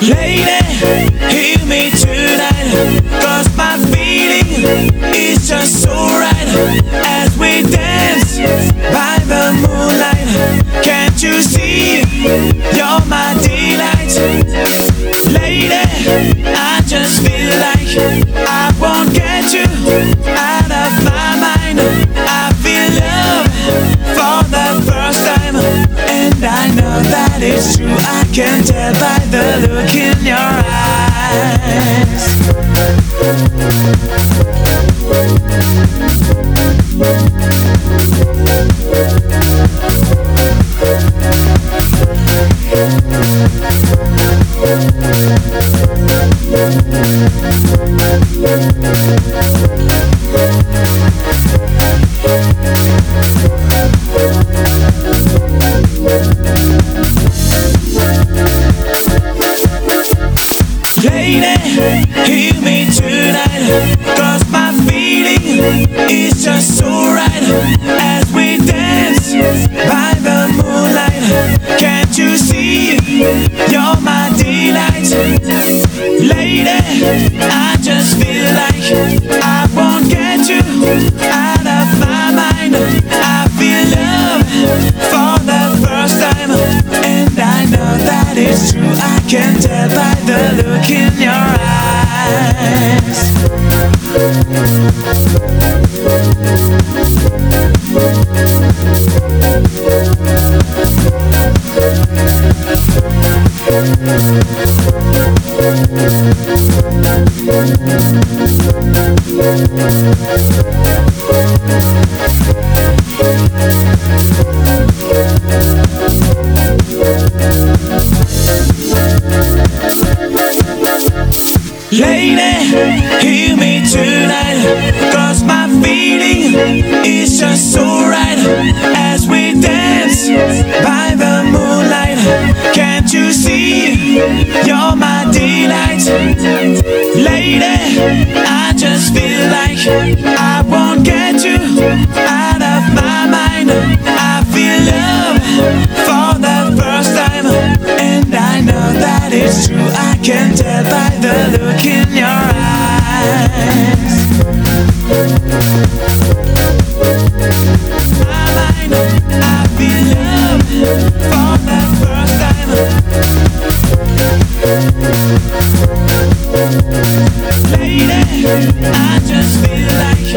Lady, hear me tonight. Cause my feeling is just so right. Hear me tonight, cause my feeling is just so right. hide the look in your eyes. Thank Lady, hear me tonight Cause my feeling is just so can tell by the look in your eyes. I might for the first time. Lady, I just feel like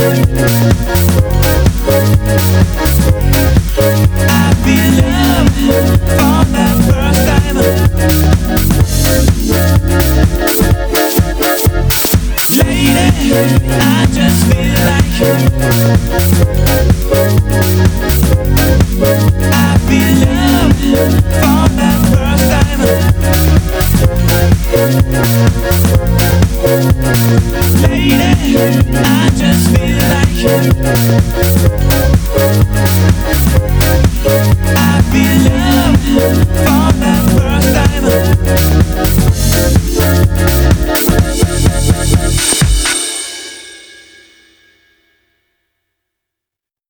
Lady, I just feel like